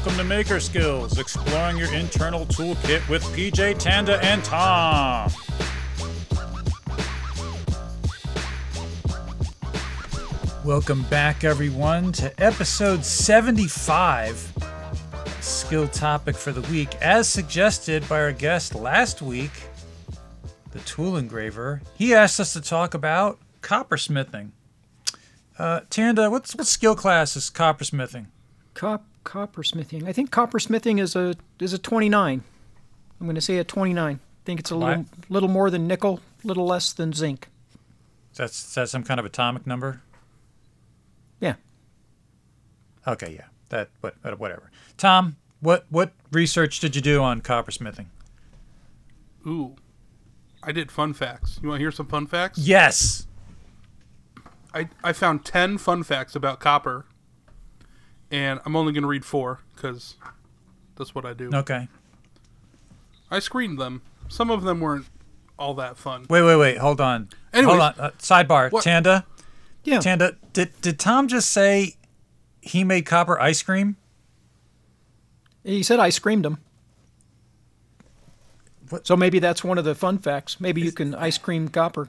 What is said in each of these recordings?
Welcome to Maker Skills, exploring your internal toolkit with PJ Tanda and Tom. Welcome back, everyone, to episode 75. Skill topic for the week, as suggested by our guest last week, the tool engraver. He asked us to talk about coppersmithing. Uh, Tanda, what's what skill class is coppersmithing? Cop, coppersmithing. I think coppersmithing is a is a 29. I'm going to say a 29. I think it's a little Why? little more than nickel, little less than zinc. That's is that some kind of atomic number? Yeah. Okay, yeah. That but but whatever. Tom, what what research did you do on coppersmithing? Ooh. I did fun facts. You want to hear some fun facts? Yes. I, I found 10 fun facts about copper. And I'm only going to read four because that's what I do. Okay. I screened them. Some of them weren't all that fun. Wait, wait, wait. Hold on. Anyways. hold on. Uh, sidebar. What? Tanda. Yeah. Tanda. Did did Tom just say he made copper ice cream? He said I screamed him. What- So maybe that's one of the fun facts. Maybe you can ice cream copper.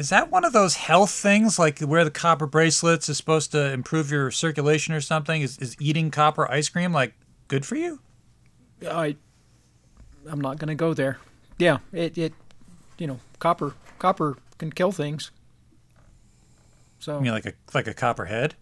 Is that one of those health things, like where the copper bracelets is supposed to improve your circulation or something? Is is eating copper ice cream like good for you? I I'm not going to go there. Yeah, it it you know, copper copper can kill things. So I mean, like a like a copper head.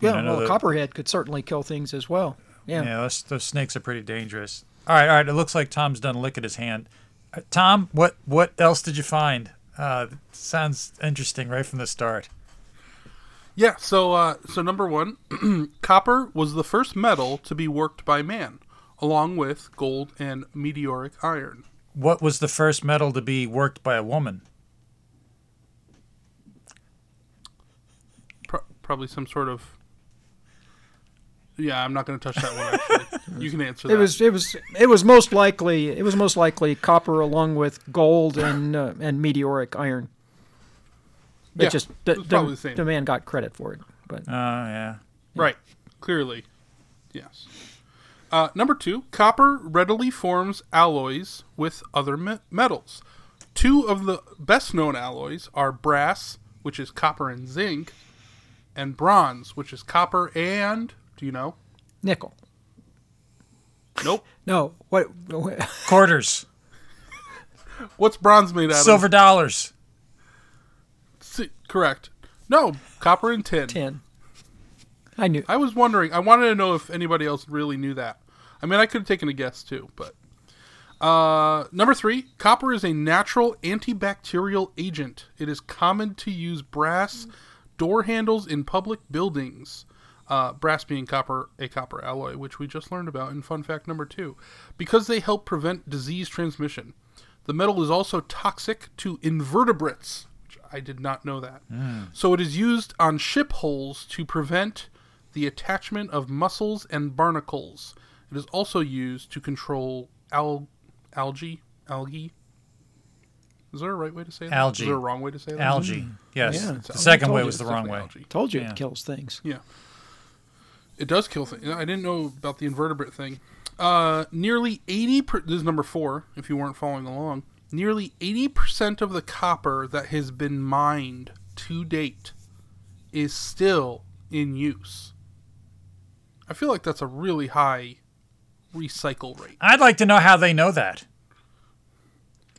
I yeah, mean, well, that- copperhead could certainly kill things as well. Yeah. Yeah, those, those snakes are pretty dangerous. All right, all right. It looks like Tom's done licking his hand. Uh, Tom, what what else did you find? Uh, sounds interesting right from the start. Yeah, so uh, so number one, copper was the first metal to be worked by man, along with gold and meteoric iron. What was the first metal to be worked by a woman? Pro- probably some sort of. Yeah, I'm not going to touch that one. Actually, you can answer that. It was it was it was most likely it was most likely copper along with gold and uh, and meteoric iron. It Yeah, just the, it was probably the same. the man got credit for it, but Oh yeah. Right. Clearly. Yes. Uh, number two, copper readily forms alloys with other me- metals. Two of the best known alloys are brass, which is copper and zinc, and bronze, which is copper and. Do you know? nickel. Nope. No, what, what Quarters, What's bronze made out of? silver dollars. of? Correct. No, copper and tin. tin? I knew. I was wondering. I wanted to know if anybody else really knew that. I mean, I could have taken a guess too, but uh, number three, copper is a natural antibacterial agent. It is common to use brass door handles in public buildings. Uh, brass being copper, a copper alloy, which we just learned about in fun fact number two, because they help prevent disease transmission. The metal is also toxic to invertebrates. Which I did not know that. So it is used on ship hulls to prevent the attachment of mussels and barnacles. It is also used to control al- algae. Algae. Is there a right way to say that? Algae. Is there a wrong way to say that? Algae. Yes. Yeah. The second way was the wrong way. algae. Told you Yeah. it kills things. Yeah. It does kill things. I didn't know about the invertebrate thing. Uh, nearly 80 per- this is number 4 if you weren't following along. Nearly 80% of the copper that has been mined to date is still in use. I feel like that's a really high recycle rate. I'd like to know how they know that.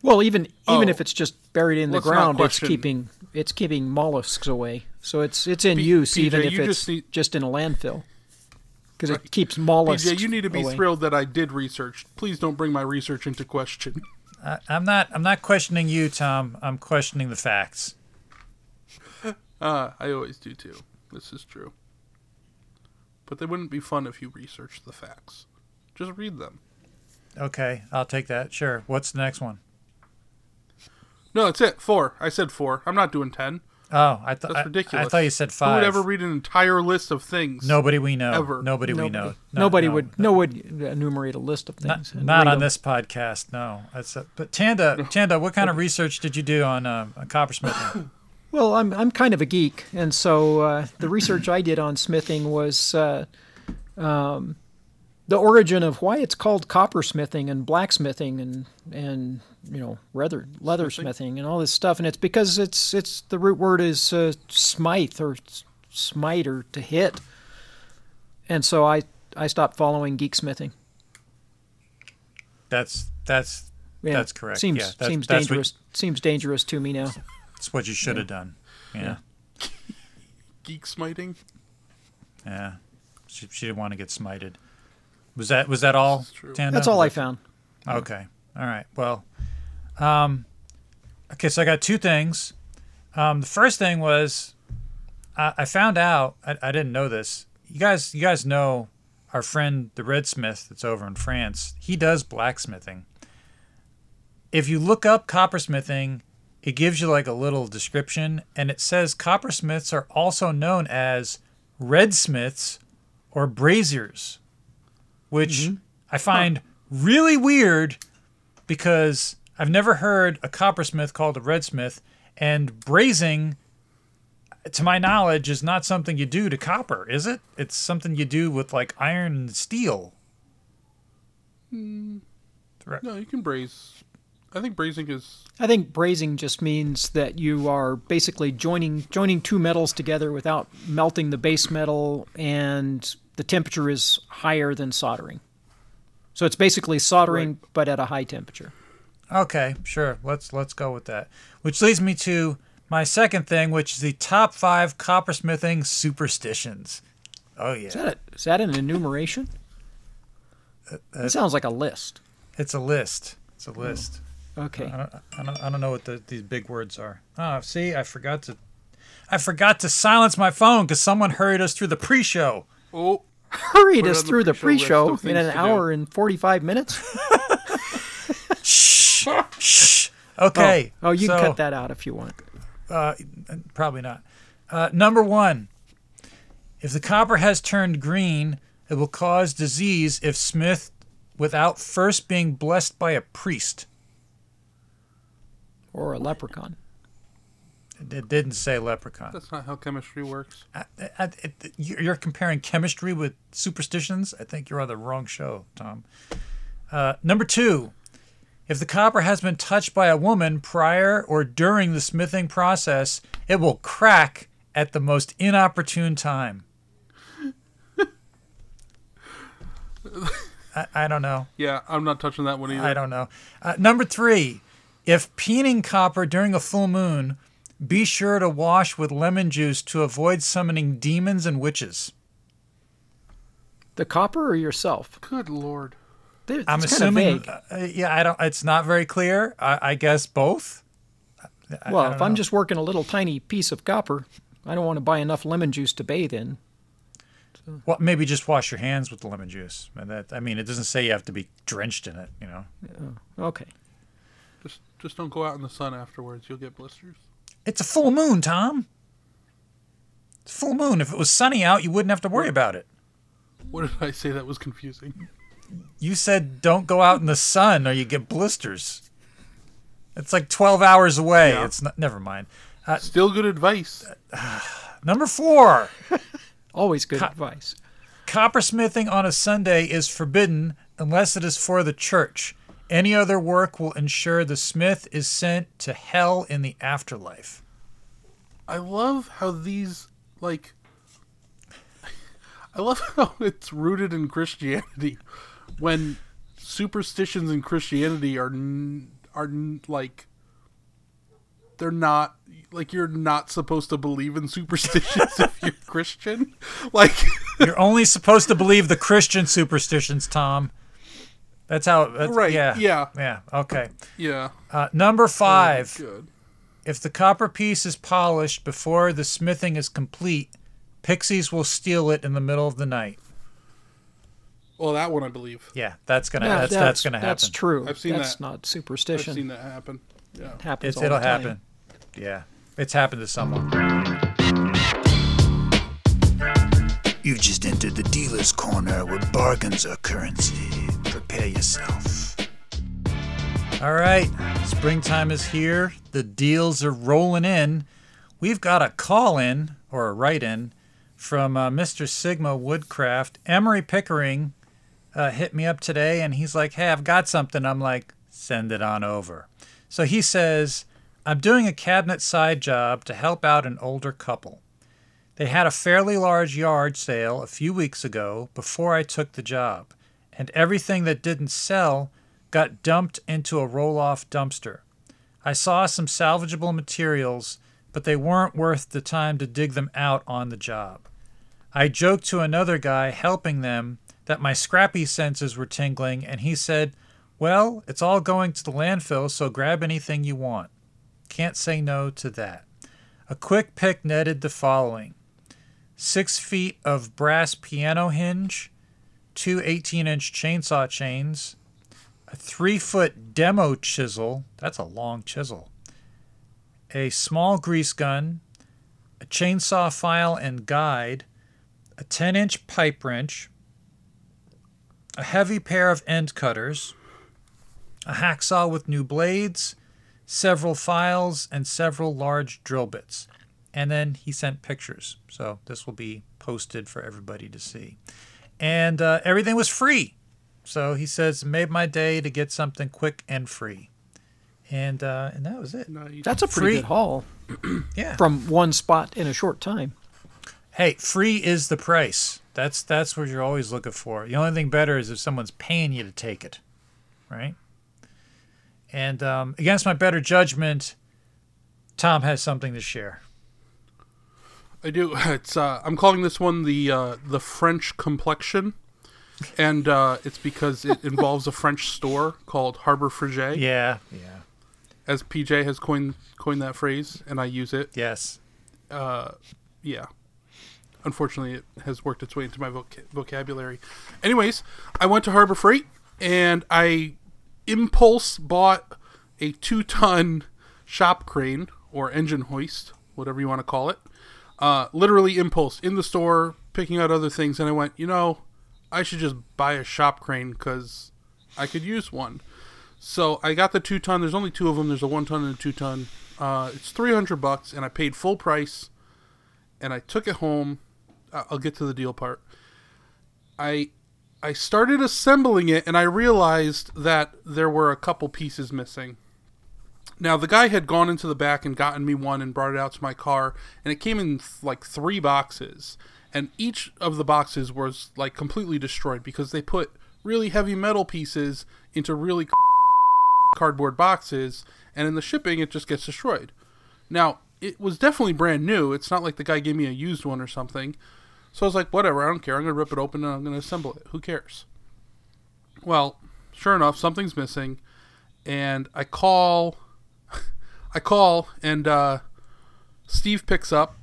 Well, even even Oh. if it's just buried in the ground, it's keeping it's keeping mollusks away. So it's it's in P- use PJ, even if it's just need- just in a landfill because it keeps mollusks. PJ, you need to be away. thrilled that I did research. Please don't bring my research into question. I, I'm not. I'm not questioning you, Tom. I'm questioning the facts. Uh, I always do too. This is true. But they wouldn't be fun if you researched the facts. Just read them. Okay, I'll take that. Sure. What's the next one? No, that's it. Four. I said four. I'm not doing ten. Oh, I thought That's I, ridiculous. I thought you said five. Who would ever read an entire list of things? Nobody we know. Ever. Nobody, we know. No, nobody no. would no would enumerate a list of things. and not on them. this podcast. No. That's a, but Tanda, Tanda, what kind of research did you do on, um, on coppersmithing? Well, I'm I'm kind of a geek, and so uh, the research I did on smithing was uh, um, the origin of why it's called coppersmithing and blacksmithing and and you know leather leathersmithing and all this stuff, and it's because it's it's the root word is uh, smite or s- smite or to hit, and so I I stopped following geeksmithing. That's that's Yeah, That's correct. Seems Yeah, that- seems that's what- dangerous. Seems dangerous to me now. that's what you should have done. Yeah. Geek smiting. Yeah. She, she didn't want to get smited. Was that was that all? That's. Tanda? That's all I found. Okay. All right. Well, um, okay. So I got two things. Um, the first thing was I, I found out. I, I didn't know this. You guys, you guys know our friend the Redsmith that's over in France. He does blacksmithing. If you look up coppersmithing, it gives you like a little description, and it says coppersmiths are also known as redsmiths or braziers, which mm-hmm. I find really weird because I've never heard a coppersmith called a redsmith, and brazing, to my knowledge, is not something you do to copper, is it? It's something you do with like iron and steel. Hmm. No, you can braise. I think brazing is. I think brazing just means that you are basically joining joining two metals together without melting the base metal, and the temperature is higher than soldering. So it's basically soldering, but at a high temperature. Okay, sure. Let's let's go with that. Which leads me to my second thing, which is the top five coppersmithing superstitions. Oh Is yeah, that a, is that an enumeration? Uh, It sounds like a list. it's a list. It's a list. Okay. I don't, I don't, I don't know what the, these big words are. Oh, see, I forgot to, I forgot to silence my phone because someone hurried us through the pre-show. Oh, Hurried us through the pre-show list pre-show in an to do. hour and forty-five minutes. Shh, shh. Okay. Oh, you can so- cut that out if you want. Uh, probably not. Uh, number one, if the copper has turned green, it will cause disease if smithed without first being blessed by a priest. Or a leprechaun. It, didn't say leprechaun. that's not how chemistry works. I, I, it, you're comparing chemistry with superstitions. I think you're on the wrong show, Tom. Uh, number two, if the copper has been touched by a woman prior or during the smithing process, it will crack at the most inopportune time. I, I don't know. Yeah, I'm not touching that one either. I don't know. Uh, number three, if peening copper during a full moon, be sure to wash with lemon juice to avoid summoning demons and witches. The copper or yourself? Good lord. They- I'm assuming. vague. Uh, yeah, I don't. It's not very clear. I, I guess both. I- Well, I don't if I'm just working a little tiny piece of copper, I don't want to buy enough lemon juice to bathe in. well, maybe just wash your hands with the lemon juice. And that I mean, it doesn't say you have to be drenched in it. You know, Okay. Just just don't go out in the sun afterwards. You'll get blisters. It's a full moon, Tom. It's a full moon. If it was sunny out, you wouldn't have to worry about it. What did I say that was confusing? You said don't go out in the sun or you get blisters. It's like 12 hours away. Yeah. It's not. Never mind. Uh, Still good advice. Number four. Always good advice. Coppersmithing on a Sunday is forbidden unless it is for the church. Any other work will ensure the smith is sent to hell in the afterlife. I love how these like I love how it's rooted in Christianity when superstitions in Christianity are are like they're not like you're not supposed to believe in superstitions if you're Christian. Like You're only supposed to believe the Christian superstitions, Tom. That's how. That's, Right, Yeah. yeah. Yeah. Okay. yeah. Uh, number five. Good. If the copper piece is polished before the smithing is complete, pixies will steal it in the middle of the night. Well, that one I believe. Yeah, that's gonna. Yeah, that's that's, gonna happen. That's true. I've seen that's that. not superstition. I've superstition. seen that happen. Yeah. It happens It's, all it'll the time. happen. Yeah, it's happened to someone. You've just entered the dealer's corner where bargains are currency. Prepare yourself. All right, springtime is here. The deals are rolling in. We've got a call in or a write in from uh, Mr. Sigma Woodcraft. Emery Pickering uh, hit me up today and he's like, Hey, I've got something. I'm like, Send it on over. So he says, I'm doing a cabinet side job to help out an older couple. They had a fairly large yard sale a few weeks ago before I took the job, and everything that didn't sell got dumped into a roll off dumpster. I saw some salvageable materials, but they weren't worth the time to dig them out on the job. I joked to another guy helping them that my scrappy senses were tingling, and he said, Well, it's all going to the landfill, so grab anything you want. Can't say no to that. A quick pick netted the following six feet of brass piano hinge, two 18 inch chainsaw chains, a three foot demo chisel that's a long chisel, a small grease gun, a chainsaw file and guide, a 10 inch pipe wrench, a heavy pair of end cutters, a hacksaw with new blades, several files, and several large drill bits. And then he sent pictures. So this will be posted for everybody to see. And uh, everything was free. So he says, made my day to get something quick and free. And uh, and that was it. Nice. That's a pretty Free. good haul Yeah. from one spot in a short time. Hey, free is the price. That's that's what you're always looking for. The only thing better is if someone's paying you to take it, right? And um, against my better judgment, Tom has something to share. I do. It's uh, I'm calling this one the uh, the French complexion, and uh, it's because it involves a French store called Harbor Frigé, Yeah, yeah, as PJ has coined coined that phrase, and I use it. yes. Yeah. Unfortunately, it has worked its way into my voc- vocabulary. Anyways, I went to Harbor Freight and I impulse bought a two ton shop crane or engine hoist, whatever you want to call it. Uh, literally impulse in the store, picking out other things, and I went, you know, I should just buy a shop crane because I could use one. So I got the two ton. There's only two of them. There's a one ton and a two ton. Uh, it's three hundred bucks, and I paid full price. And I took it home. I'll get to the deal part. I I started assembling it, and I realized that there were a couple pieces missing. Now the guy had gone into the back and gotten me one and brought it out to my car, and it came in like three boxes, and each of the boxes was like completely destroyed because they put really heavy metal pieces into really cardboard boxes, and in the shipping it just gets destroyed. Now it was definitely brand new. It's not like the guy gave me a used one or something. So I was like, whatever, I don't care. I'm gonna rip it open and I'm gonna assemble it. Who cares? Well, sure enough, something's missing, and I call, I call, and uh, Steve picks up,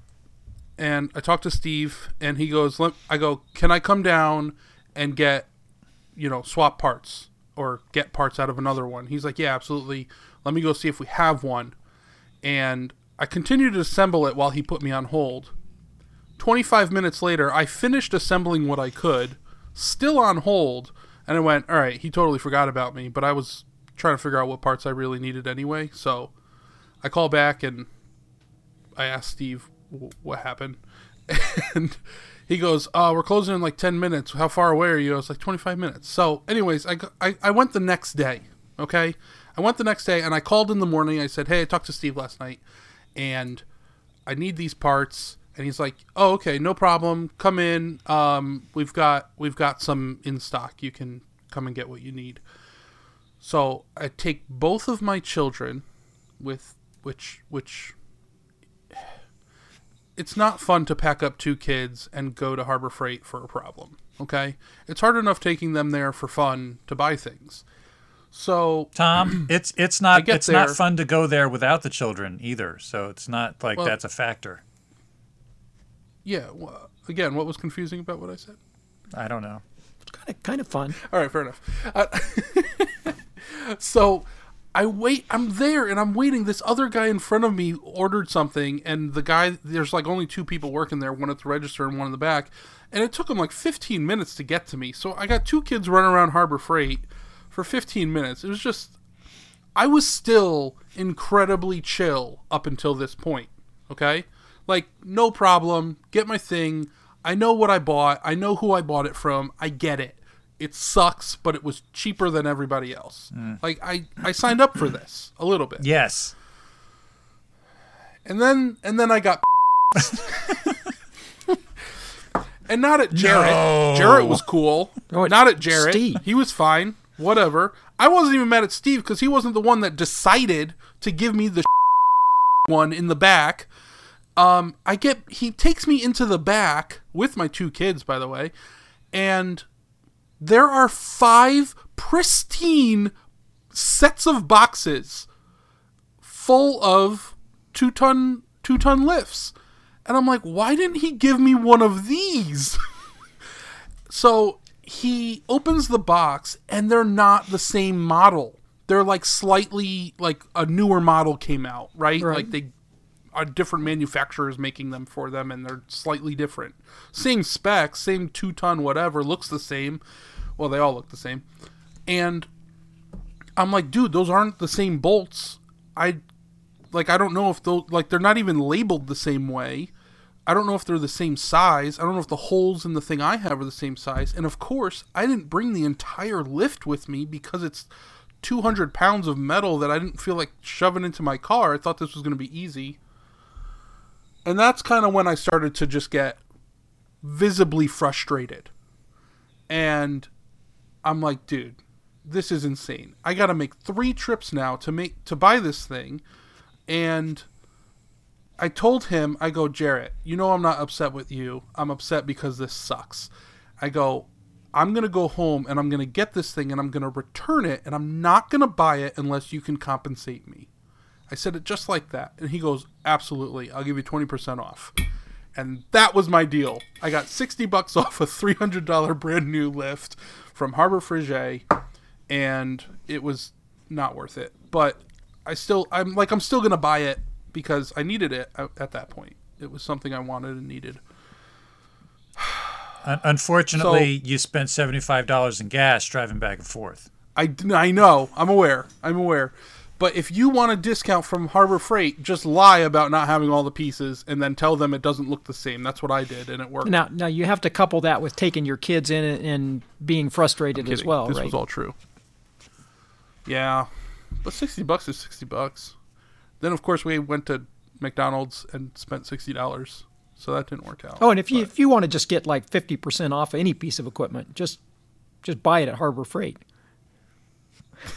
and I talk to Steve, and he goes, I go, can I come down and get, you know, swap parts or get parts out of another one? He's like, yeah, absolutely. Let me go see if we have one, and I continued to assemble it while he put me on hold. 25 minutes later, I finished assembling what I could, still on hold, and I went, all right, he totally forgot about me, but I was trying to figure out what parts I really needed anyway, so I call back and I ask Steve what happened, and he goes, uh, we're closing in like 10 minutes. How far away are you? I was like, 25 minutes. So, anyways, I, I, I went the next day, okay? I went the next day and I called in the morning. I said, hey, I talked to Steve last night, and I need these parts. And he's like, "Oh, okay, no problem. Come in. Um, we've got we've got some in stock. You can come and get what you need." So I take both of my children, with which which it's not fun to pack up two kids and go to Harbor Freight for a problem. Okay, it's hard enough taking them there for fun to buy things. So Tom, it's it's not get it's not fun to go there without the children either. So it's not like Well- that's a factor. yeah, wh- again, what was confusing about what I said? I don't know. It's kind of kind of fun. All right, fair enough. Uh, so I wait. I'm there, and I'm waiting. This other guy in front of me ordered something, and the guy there's like only two people working there, one at the register and one in the back, and it took him like 15 minutes to get to me. So I got two kids running around Harbor Freight for 15 minutes. It was just. I was still incredibly chill up until this point. Okay? Like, no problem. Get my thing. I know what I bought. I know who I bought it from. I get it. It sucks, but it was cheaper than everybody else. Like I, I signed up for this a little bit, Yes. and then and then I got, and not at Jarrett. No. Jarrett was cool. It's not at Jarrett. Steve. He was fine. Whatever. I wasn't even mad at Steve because he wasn't the one that decided to give me the one in the back. Um, I get he takes me into the back with my two kids, by the way, and there are five pristine sets of boxes full of two ton two ton lifts. And I'm like, why didn't he give me one of these? so he opens the box and they're not the same model. They're like slightly like a newer model came out, right? Right. Like they are different manufacturers making them for them and they're slightly different. Same specs, same two ton whatever, looks the same. Well, they all look the same. And I'm like, dude, those aren't the same bolts. I like I don't know if those like they're not even labeled the same way. I don't know if they're the same size. I don't know if the holes in the thing I have are the same size. And of course, I didn't bring the entire lift with me because it's 200 pounds of metal that I didn't feel like shoving into my car. I thought this was going to be easy. And that's kind of when I started to just get visibly frustrated. And I'm like, dude, this is insane. I got to make 3 trips now to make to buy this thing and I told him, I go, Jarrett, you know I'm not upset with you. I'm upset because this sucks. I go, I'm going to go home and I'm going to get this thing and I'm going to return it and I'm not going to buy it unless you can compensate me. I said it just like that. And he goes, Absolutely. I'll give you 20% off. And that was my deal. I got 60 bucks off a $300 brand new lift from Harbor Frigé and it was not worth it. But I still I'm like I'm still going to buy it because I needed it at, at that point. It was something I wanted and needed. Un- unfortunately, you spent $75 in gas driving back and forth. I, I know. I'm aware. I'm aware. But if you want a discount from Harbor Freight, just lie about not having all the pieces and then tell them it doesn't look the same. That's what I did, and it worked. Now, now you have to couple that with taking your kids in and, being frustrated as well, this right? was all true. Yeah, but sixty bucks is sixty bucks. Then of course we went to McDonald's and spent sixty dollars, so that didn't work out. oh, and if you if you want to just get like fifty percent off any piece of equipment, just just buy it at Harbor Freight.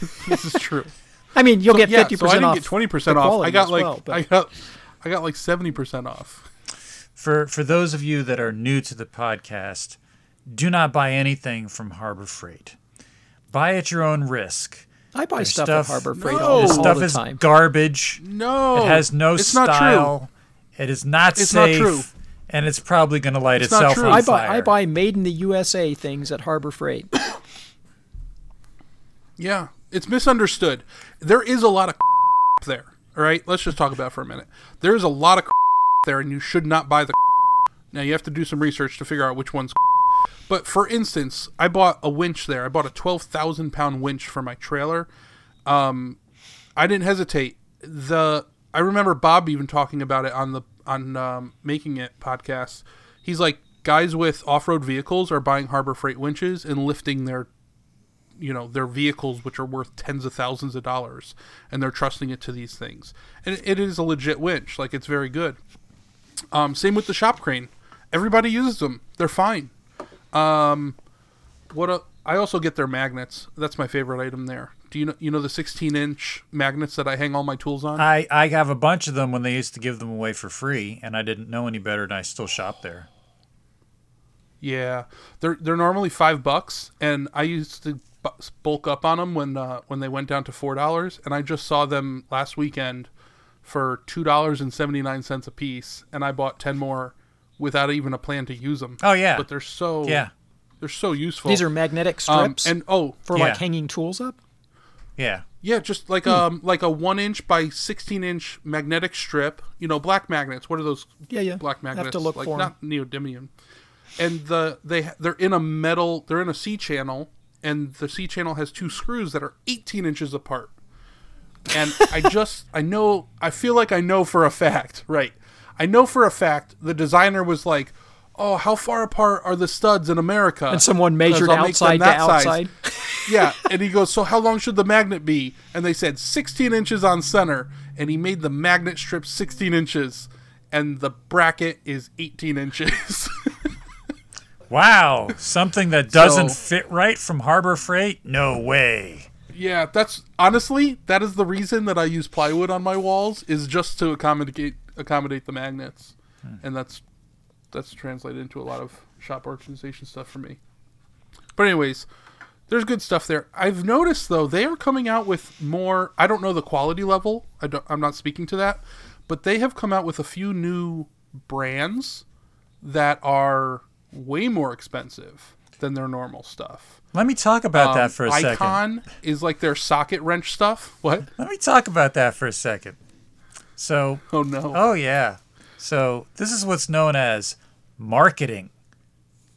this is true. I mean, you'll get yeah, fifty so I percent didn't off. get twenty percent off. I got like well, I got I got like seventy percent off. For for those of you that are new to the podcast, do not buy anything from Harbor Freight. Buy at your own risk. I buy stuff, stuff- at Harbor Freight No. all, This all stuff the is garbage. No, It has no it's not true. style. It is not It's not safe. true. And it's probably going to light It's not itself true. on I buy fire. I buy made in the USA things at Harbor Freight. Yeah, it's misunderstood. There is a lot of there. All right, let's just talk about for a minute. There is a lot of there, and you should not buy the. Now you have to do some research to figure out which one's. But for instance, I bought a winch there. I bought a twelve thousand pound winch for my trailer. Um, I didn't hesitate. The I remember Bob even talking about it on the on um, making it podcast. He's like, guys with off road vehicles are buying Harbor Freight winches and lifting their you know their vehicles which are worth tens of thousands of dollars and they're trusting it to these things. And it is a legit winch. Like it's very good. Um, same with the shop crane. Everybody uses them. They're fine. Um, what a, i also get their magnets. That's my favorite item there. Do you know you know the 16 inch magnets that i hang all my tools on? I, I have a bunch of them when they used to give them away for free, and I didn't know any better, and I still shop there. Yeah, they're they're normally five bucks, and I used to bulk up on them when uh, when they went down to four dollars, and I just saw them last weekend for two dollars and seventy nine cents a piece, and I bought ten more without even a plan to use them. Oh, yeah. but they're so Yeah, they're so useful. These are magnetic um, strips and oh for yeah. like hanging tools up. yeah. yeah, just like um like a one inch by sixteen inch magnetic strip. You know, black magnets. What are those? Yeah, yeah. black magnets. Have to magnets. look like for 'em. not neodymium. And the they they're in a metal. They're in a C channel, and the C channel has two screws that are 18 inches apart. And I just I know I feel like I know for a fact, right? I know for a fact the designer was like, "Oh, how far apart are the studs in America?" And someone measured 'Cause I'll make them outside to that size." outside. yeah, and he goes, "So how long should the magnet be?" And they said 16 inches on center, and he made the magnet strip 16 inches, and the bracket is 18 inches. Wow, something that doesn't So- fit right from Harbor Freight? No way. yeah, that's honestly that is the reason that I use plywood on my walls is just to accommodate accommodate the magnets, hmm. and that's that's translated into a lot of shop organization stuff for me. But anyways, there's good stuff there. I've noticed though they are coming out with more. I don't know the quality level. I don't, I'm not speaking to that, but they have come out with a few new brands that are way more expensive than their normal stuff. Let me talk about Um, that for a second. Icon is like their socket wrench stuff. What? Let me talk about that for a second. So, Oh no. oh yeah. So, this is what's known as marketing.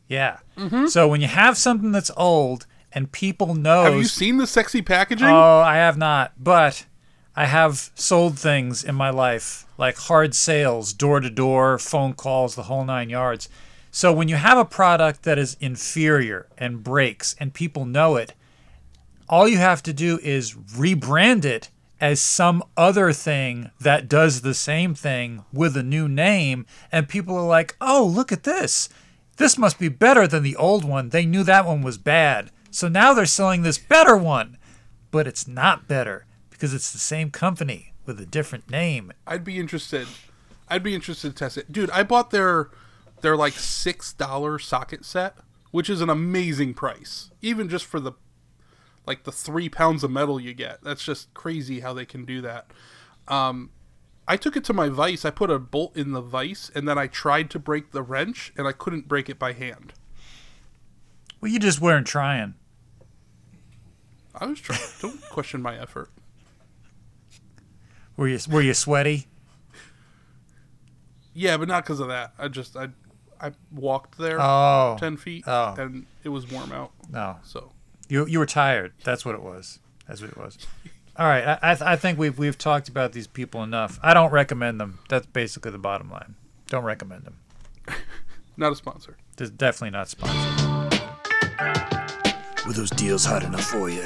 Yeah. Mm-hmm. So, when you have something that's old and people know Have you seen the sexy packaging? Oh, I have not, but I have sold things in my life, like hard sales, door to door, phone calls, the whole nine yards. So when you have a product that is inferior and breaks and people know it, all you have to do is rebrand it as some other thing that does the same thing with a new name, and people are like, oh, look at this. This must be better than the old one. They knew that one was bad. So now they're selling this better one. But it's not better because it's the same company with a different name. I'd be interested. I'd be interested to test it, dude. I bought their their like six dollar socket set, which is an amazing price, even just for the like the three pounds of metal you get. That's just crazy how they can do that. Um, I took it to my vise. I put a bolt in the vise, and then I tried to break the wrench, and I couldn't break it by hand. Well, you just weren't trying. I was trying. Don't question my effort. Were you were you sweaty? Yeah, but not because of that. I just I I walked there oh. ten feet, Oh. and it was warm out. no. So You you were tired. That's what it was. That's what it was. All right. I I, th- I think we've we've talked about these people enough. I don't recommend them. That's basically the bottom line. Don't recommend them. not a sponsor. They're definitely not sponsored. Were those deals hot enough for you?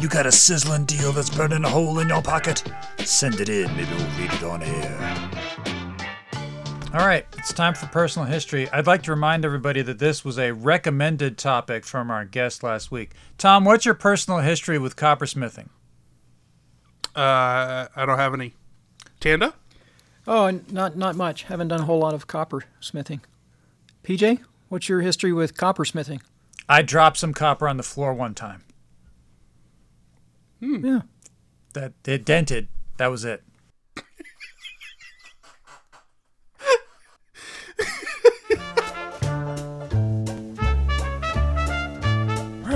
You got a sizzling deal that's burning a hole in your pocket? Send it in, maybe we'll read it on air. All right, it's time for personal history. I'd like to remind everybody that this was a recommended topic from our guest last week. Tom, what's your personal history with coppersmithing? Uh, I don't have any. Tanda? Oh, not not much. Haven't done a whole lot of copper smithing. PJ, what's your history with coppersmithing? I dropped some copper on the floor one time. Yeah. That it dented. That was it.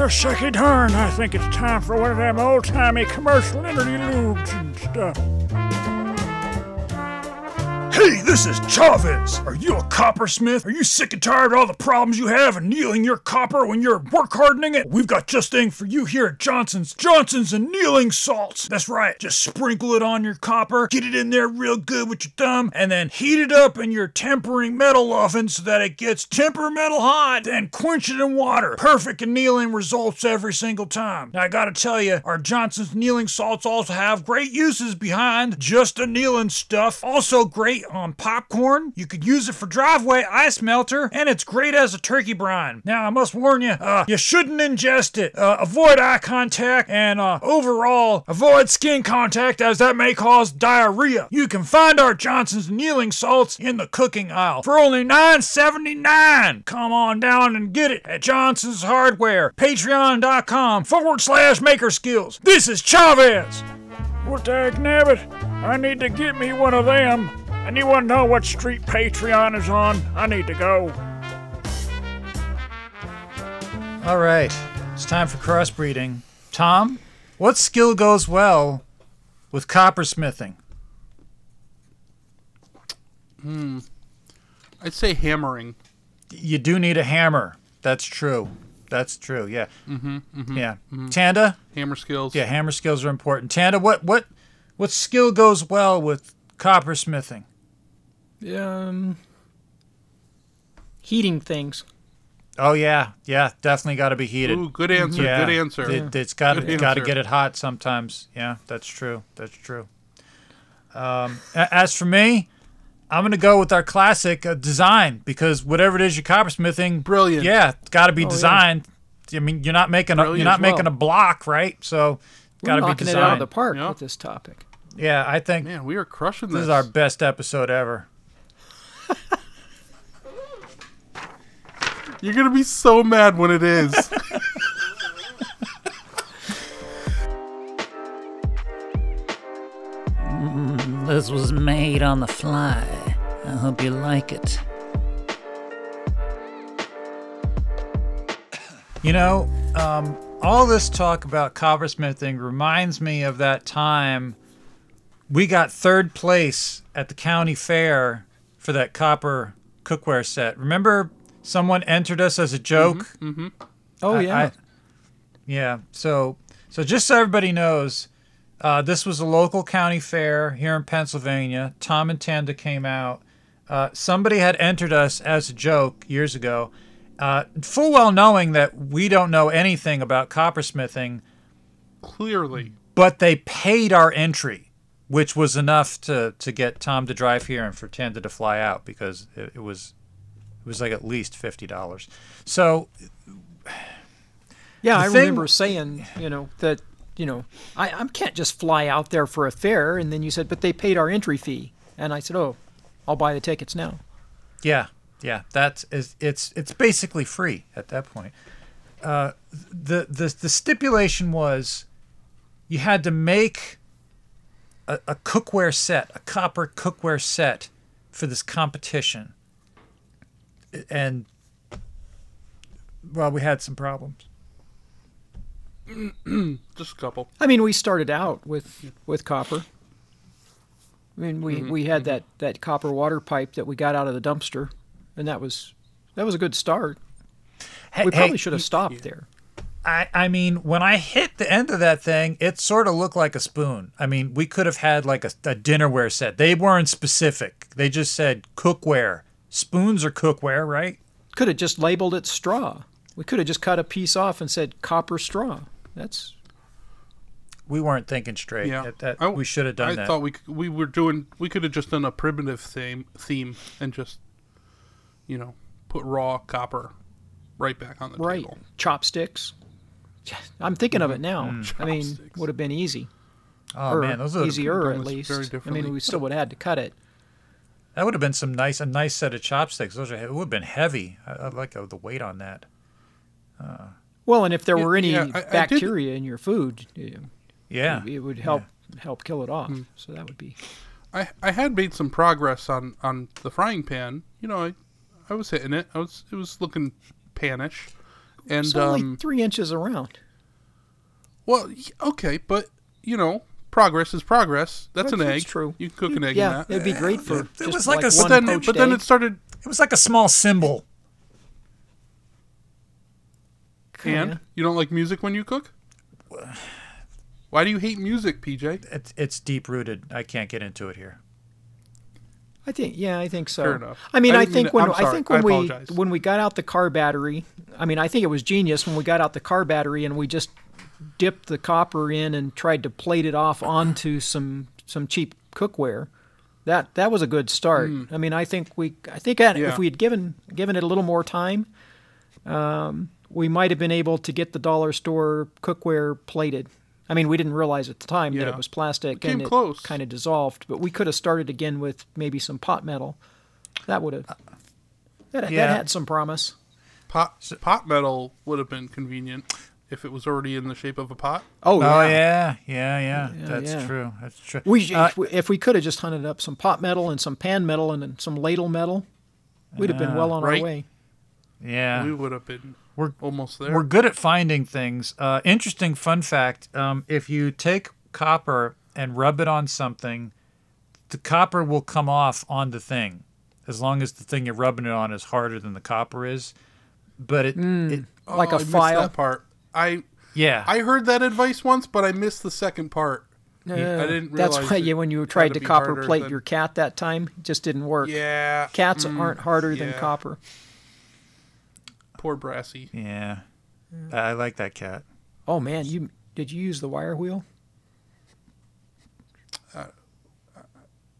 Well, sucky darn, I think it's time for one of them old timey commercial interludes and stuff. Hey, this is Chavez. Are you a coppersmith? Are you sick and tired of all the problems you have annealing your copper when you're work hardening it? We've got just thing for you here at Johnson's. Johnson's annealing salts. That's right. Just sprinkle it on your copper, get it in there real good with your thumb, and then heat it up in your tempering metal oven so that it gets temperamental hot. Then quench it in water. Perfect annealing results every single time. Now I gotta tell you, our Johnson's annealing salts also have great uses behind just annealing stuff. Also great on popcorn. You could use it for driveway ice melter, and it's great as a turkey brine. Now I must warn you, uh, you shouldn't ingest it. Uh, avoid eye contact, and uh, overall avoid skin contact, as that may cause diarrhea. You can find our Johnson's annealing salts in the cooking aisle for only $9.79. Come on down and get it at Johnson's Hardware. Patreon.com forward slash maker skills. This is Chavez. Well, dag nabbit, I need to get me one of them. Anyone know what street Patreon is on? I need to go. All right, it's time for crossbreeding. Tom, what skill goes well with coppersmithing? Hmm. I'd say hammering. You do need a hammer. That's true. That's true. Yeah. Mm-hmm, yeah. Tanda. Hammer skills. Yeah, hammer skills are important. Tanda, what what what skill goes well with coppersmithing? Um, Heating things. Oh yeah, yeah, definitely got to be heated. Ooh, good answer. yeah, Good answer. It, has got to got to get it hot sometimes. Yeah, that's true. That's true. Um, as for me, I'm gonna go with our classic uh, design because whatever it is you're coppersmithing, Brilliant. Yeah, it's got to be Oh, yeah. designed. I mean, you're not making a, you're not as making a block, right? So it's We're got to be knocking it out of the park Yeah. with this topic. yeah, I think Man, we are crushing this. this is our best episode ever. You're gonna be so mad when it is. This was made on the fly. I hope you like it. You know, um, all this talk about coppersmithing reminds me of that time we got third place at the county fair for that copper cookware set. Remember, someone entered us as a joke. Oh I- yeah. I- yeah. So, so just so everybody knows, uh, this was a local county fair here in Pennsylvania. Tom and Tanda came out. Uh, somebody had entered us as a joke years ago, uh, full well knowing that we don't know anything about coppersmithing, Clearly. but they paid our entry, which was enough to, to get Tom to drive here and for Tanda to fly out because it, it was it was like at least fifty dollars. So Yeah, I thing- remember saying, you know, that, you know, I, I can't just fly out there for a fair. And then you said, but they paid our entry fee. And I said, oh, I'll buy the tickets now. Yeah, yeah, that's is it's it's basically free at that point. Uh, the the the stipulation was you had to make a, a cookware set, a copper cookware set for this competition, and well, we had some problems. Just a couple. I mean, we started out with with copper. I mean, we, mm-hmm. we had mm-hmm. that, that copper water pipe that we got out of the dumpster, and that was that was a good start. Hey, We probably hey, should have stopped there. I, I mean, when I hit the end of that thing, it sort of looked like a spoon. I mean, we could have had like a, a dinnerware set. They weren't specific. They just said cookware. Spoons are cookware, right? Could have just labeled it straw. We could have just cut a piece off and said copper straw. That's We weren't thinking straight. Yeah. That, that- I- we should have done I that. thought we we were doing. We could have just done a primitive theme theme and just, you know, put raw copper right back on the right. table. Chopsticks. I'm thinking of it now. I mean, Chopsticks. would have been easy. oh or man, those would have, easier at least. very I mean, we still would have had to cut it. that would have been some nice a nice set of chopsticks. Those are it would have been heavy. I, I like the weight on that. Well, and if there Yeah, were any yeah, I- I bacteria in your food, it, Yeah. it would help help kill it off. Hmm. So that would be. I I had made some progress on on the frying pan. You know, I I was hitting it. I was it was looking panish, and It's only um, three inches around. well, okay, but you know, progress is progress. That's an egg. that's true. You can cook an egg Yeah, in that. it'd be great for. It just was like a- but then but then egg. it started. It was like a small cymbal. And Kinda. you don't like music when you cook? Why do you hate music, PJ? It's it's deep rooted. I can't get into it here. I think yeah, I think so. Fair enough. I mean, I I, think when I'm I sorry. think I when we when we got out the car battery, I mean, I think it was genius when we got out the car battery and we just dipped the copper in and tried to plate it off onto some some cheap cookware. That that was a good start. I mean, I think we I think. Yeah. if we had given given it a little more time, um, we might have been able to get the dollar store cookware plated. I mean, we didn't realize at the time that it was plastic came and close. it kind of dissolved, but we could have started again with maybe some pot metal. That would have that, Yeah. that had some promise. Pot pot metal would have been convenient if it was already in the shape of a pot. Oh, Oh yeah. yeah, yeah, yeah. Yeah, That's yeah. true. That's true. We, Uh, if we if we could have just hunted up some pot metal and some pan metal and then some ladle metal, we'd have been well on Right. our way. yeah. We would have been We're- almost there. We're good at finding things. Uh, interesting fun fact: um, if you take copper and rub it on something, the copper will come off on the thing, as long as the thing you're rubbing it on is harder than the copper is. But it, it like Oh, a I file. that part. I yeah, I heard that advice once, but I missed the second part. I didn't That's why it you when you tried to to copper plate than- your cat that time, it just didn't work. Yeah. Cats mm, aren't harder than copper. Poor Brassy. Yeah, I I like that cat. Oh man, you did you use the wire wheel?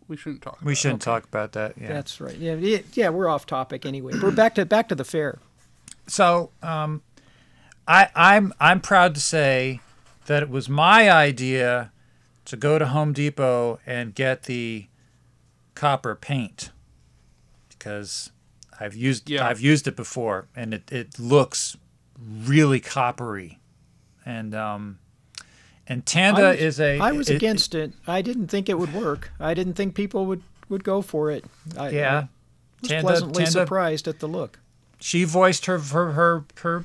We shouldn't talk. We about shouldn't talk about that. Yeah. That's right. Yeah, yeah, yeah, we're off topic anyway. We're back to back to the fair. So, um, I I'm I'm proud to say that it was my idea to go to Home Depot and get the copper paint because I've used Yeah. I've used it before and it, it looks really coppery and um and Tanda was, is a I was it- against it. I didn't think it would work. I didn't think people would would go for it. I, yeah I was Tanda, pleasantly Tanda surprised at the look. she voiced her, her her her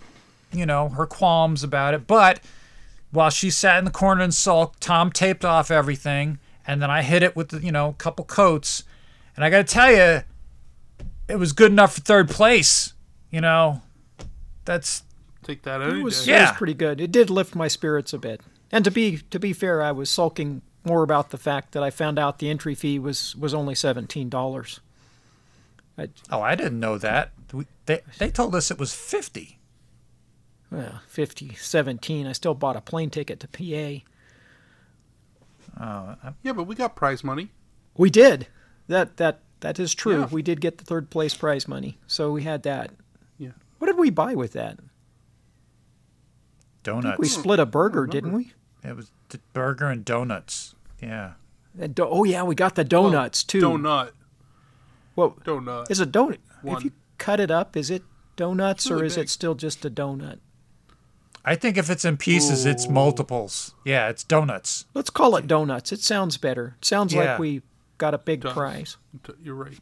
you know her qualms about it but while she sat in the corner and sulked tom taped off everything and then i hit it with the, you know a couple coats and i gotta tell you it was good enough for third place you know that's Take that any It was, day. it was pretty good. It did lift my spirits a bit. And to be to be fair, I was sulking more about the fact that I found out the entry fee was was only seventeen dollars. oh i didn't know that we, they, they told us it was 50 Well, 50, 17. I still bought a plane ticket to PA. Oh, yeah, but we got prize money. We did. That that that is true. Yeah. We did get the third place prize money, so we had that. Yeah. What did we buy with that? donuts We split a burger, didn't we? it was the burger and donuts yeah And do- oh yeah, we got the donuts too. Donut. Well, Donut. is a donut? One. If you cut it up, is it donuts or is big. it still just a donut? i think if it's in pieces it's multiples yeah it's donuts Let's call it donuts. It sounds better. It sounds Yeah. like we got a big Does. prize. You're right.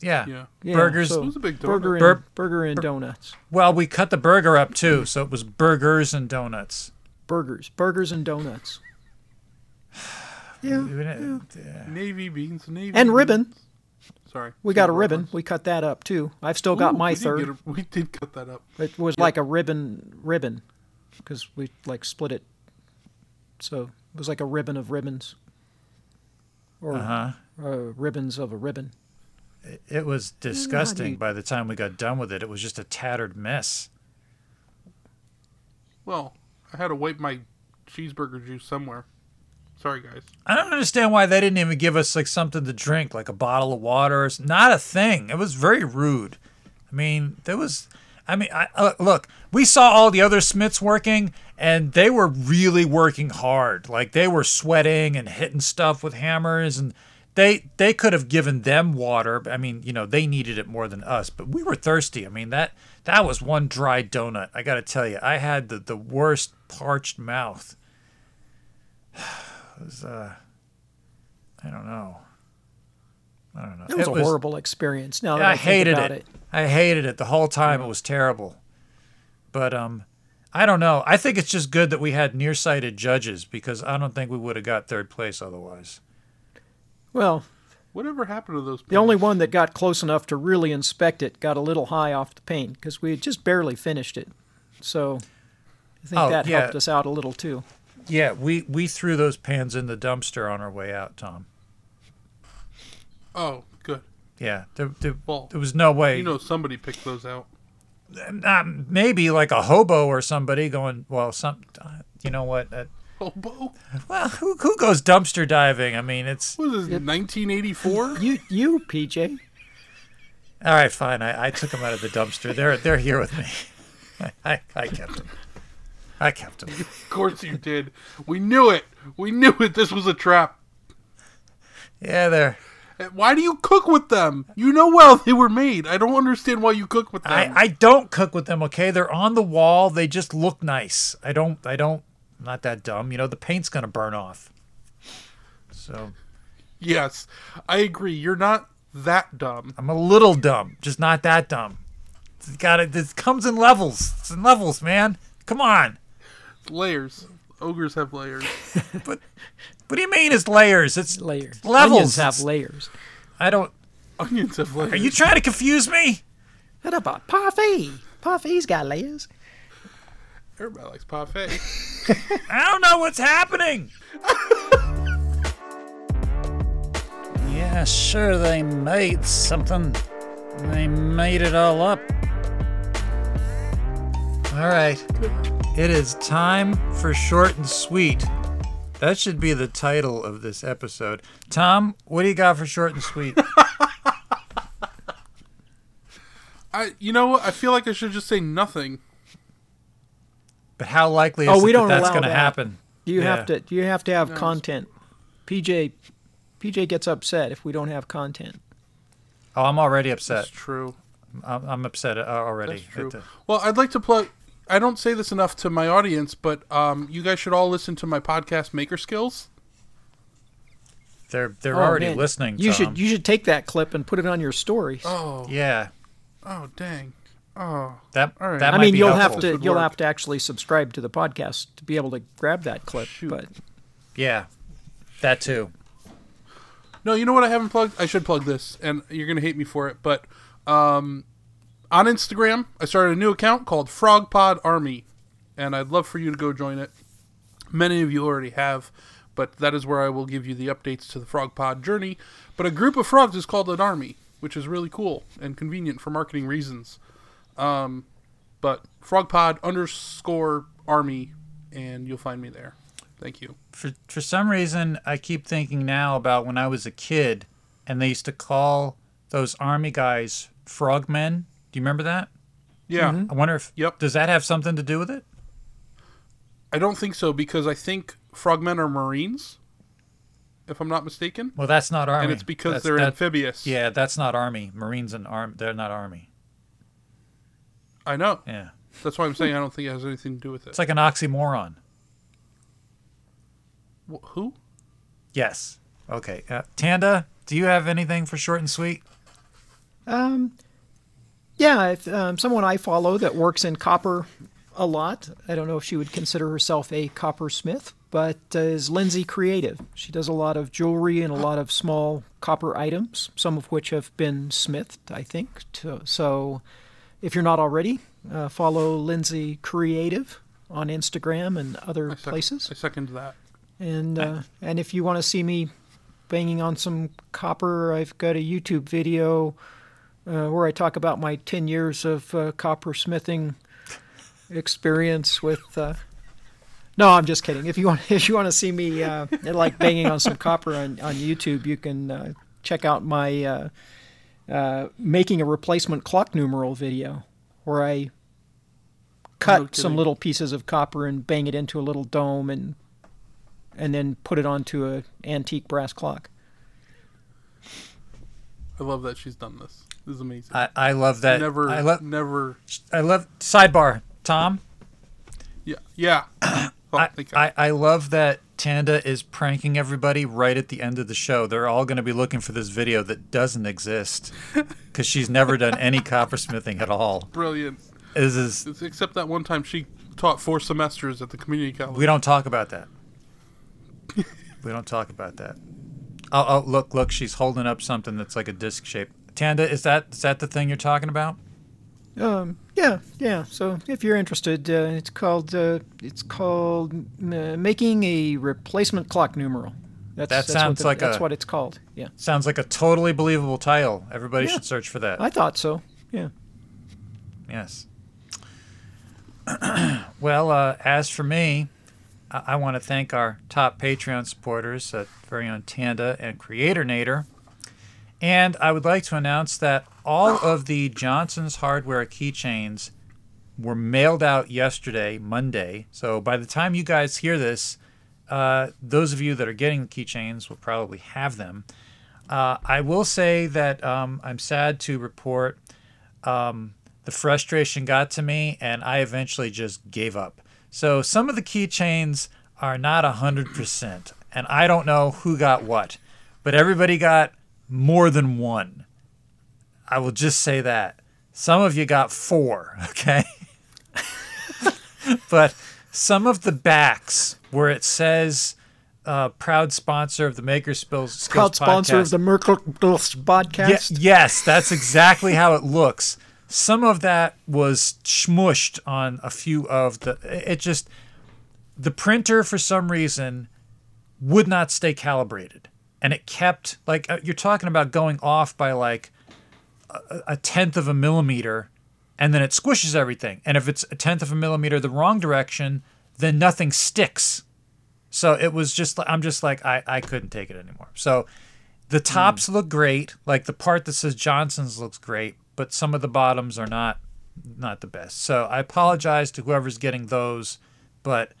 yeah, Yeah. Yeah, burgers so It was a big donut. burger and Bur- burger and donuts. Well, we cut the burger up too, so it was burgers and donuts. Burgers, burgers and donuts. Yeah. Navy beans, navy And beans. ribbon. Sorry. We got a ribbon. ones. We cut that up too. I've still got Ooh, my we third. get a- we did cut that up. It was like a ribbon ribbon because we like split it. So it was like a ribbon of ribbons. Or Uh huh. Uh, ribbons of a ribbon. It was disgusting. you- By the time we got done with it, it was just a tattered mess. Well, I had to wipe my cheeseburger juice somewhere. Sorry, guys. I don't understand why they didn't even give us like something to drink, like a bottle of water. It's not a thing. It was very rude. I mean, there was. I mean, I, uh, look, we saw all the other Smiths working, and they were really working hard. Like they were sweating and hitting stuff with hammers, and they they could have given them water. I mean, you know, they needed it more than us, but we were thirsty. I mean, that that was one dry donut. I got to tell you, I had the the worst parched mouth. It was, uh, I don't know. I don't know. It was a horrible experience. Now that I, I hated about it. I hated it the whole time. It was terrible. But um, I don't know. I think it's just good that we had nearsighted judges because I don't think we would have got third place otherwise. Well, Whatever happened to those? the only one that got close enough to really inspect it got a little high off the paint because we had just barely finished it. So I think Oh, that yeah. helped us out a little too. Yeah, we we threw those pans in the dumpster on our way out, Tom. Oh, good. Yeah, there, there, Well, there was no way. You know, somebody picked those out. not, maybe like a hobo or somebody going. Well, some. uh, You know what? Uh, Hobo? well, who who goes dumpster diving? I mean, it's What is this? 1984? You, you, PJ. All right, fine. I, I took them out of the dumpster. They're they're here with me. I, I, I kept them. I kept them. of course you did. We knew it. We knew it. This was a trap. Yeah, they're. Eh, why do you cook with them? You know well they were made. I don't understand why you cook with them. I, I don't cook with them. Okay, they're on the wall. They just look nice. I don't. I don't. I'm not that dumb. You know, the paint's gonna burn off. So yes, I agree. You're not that dumb. I'm a little dumb, just not that dumb. It's got it. This comes in levels. It's in levels, man. Come on. Layers. Ogres have layers. But what do you mean? It's layers. It's Layers. Levels. Onions have It's- layers. I don't. Onions have layers. Are you trying to confuse me? What about parfait? Parfait's got layers. Everybody likes parfait. I don't know what's happening. Yeah, sure, they made something. They made it all up. All right. It is time for short and sweet. That should be the title of this episode. Tom, what do you got for short and sweet? I, you know what? I feel like I should just say nothing. But how likely is Oh, it we that don't that's allow going to that. happen? You Yeah. have to you have to have content. PJ PJ gets upset if we don't have content. Oh, I'm already upset. That's true. I'm, I'm upset uh, already. That's true. At the- Well, I'd like to plug. I don't say this enough to my audience, but um, you guys should all listen to my podcast, Maker Skills. They're they're Oh, already man. listening. You Tom. should you should take that clip and put it on your stories. Oh, Yeah, oh, dang. Oh, that All right. that I mean, be you'll helpful. have to you'll work. have to actually subscribe to the podcast to be able to grab that clip. Shoot. But Yeah, that too. No, you know what I haven't plugged? I should plug this, and you're gonna hate me for it. But um, on Instagram, I started a new account called Frog Pod Army, and I'd love for you to go join it. Many of you already have, but that is where I will give you the updates to the Frog Pod journey. But a group of frogs is called an army, which is really cool and convenient for marketing reasons. Um, but FrogPod underscore Army, and you'll find me there. Thank you. For for some reason, I keep thinking now about when I was a kid, and they used to call those army guys frogmen. Do you remember that? Yeah. I wonder if Yep. does that have something to do with it? I don't think so because I think frogmen are marines, if I'm not mistaken, Well, that's not army. and it's because That's- they're that- amphibious. Yeah, that's not army. Marines and arm. They're not army. I know. Yeah, That's why I'm saying I don't think it has anything to do with it. it's like an oxymoron. Wh- who? Yes. Okay. Uh, Tanda, do you have anything for short and sweet? Um, yeah, if, um, someone I follow that works in copper a lot. I don't know if she would consider herself a coppersmith, but uh, is Lindsay Creative. She does a lot of jewelry and a lot of small copper items, some of which have been smithed, I think. To, so, if you're not already, uh, follow Lindsay Creative on Instagram and other I sec- places. I second that. And uh, and if you want to see me banging on some copper, I've got a YouTube video uh, where I talk about my 10 years of uh, copper smithing experience with. Uh, no, I'm just kidding. If you want, if you want to see me uh, like banging on some copper on, on YouTube, you can uh, check out my uh, making a replacement clock numeral video, where I cut No some little pieces of copper and bang it into a little dome and and then put it onto an antique brass clock. I love that she's done this. This is amazing. I, I love that. never, I love. never. I love sidebar. Tom, Yeah, yeah. Oh, I. I, I love that Tanda is pranking everybody right at the end of the show. They're all going to be looking for this video that doesn't exist because she's never done any coppersmithing at all. Brilliant. This is It's- Except that one time she taught four semesters at the community college. we don't talk about that. we don't talk about that. Oh, oh, look, look, she's holding up something that's like a disc shape. Tanda, is that is that the thing you're talking about? Um, yeah, yeah. So if you're interested, uh, it's called uh, it's called uh, making a replacement clock numeral. That's, That that's sounds what the- like that's a- what it's called. Yeah, Sounds like a totally believable title. Everybody Yeah. should search for that. I thought so. Yeah. Yes. well, uh, as for me, I, I want to thank our top Patreon supporters, uh, very own Tanda and Creator Nader. And I would like to announce that all of the Johnson's Hardware keychains were mailed out yesterday, Monday. So by the time you guys hear this, uh, those of you that are getting the keychains will probably have them. Uh, I will say that um, I'm sad to report um, the frustration got to me, and I eventually just gave up. So some of the keychains are not 100%, and I don't know who got what, but everybody got more than one. I will just say that. Some of you got four, okay? but some of the backs where it says uh, proud sponsor of the Maker Skills, Proud sponsor of the Merkel podcast. Ye- yes, that's exactly how it looks. Some of that was smushed on a few of the. It just the printer for some reason would not stay calibrated, and it kept like uh, you're talking about going off by like a, tenth of a millimeter and then it squishes everything. And if it's a tenth of a millimeter the wrong direction, then nothing sticks. So it was just I'm just like I I couldn't take it anymore. So the tops hmm. look great, like the part that says Johnson's looks great, but some of the bottoms are not not the best. So I apologize to whoever's getting those, but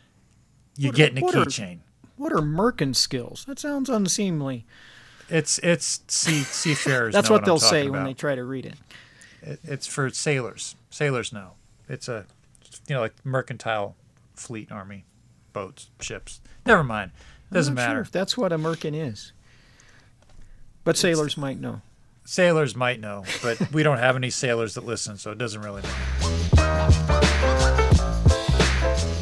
you're What are- getting a keychain. What are merkin skills? That sounds unseemly. It's it's sea seafarers. That's know what they'll say when they try to read it. It- It's for sailors. Sailors know. It's a, you know, like mercantile fleet army boats, ships. Never mind. Doesn't not sure matter. if that's what a merkin is. But sailors might know. Sailors might know, but we don't have any sailors that listen, so it doesn't really matter.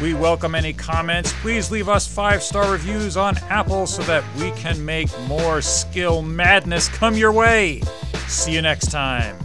We welcome any comments. Please leave us five star reviews on Apple so that we can make more skill madness come your way. See you next time.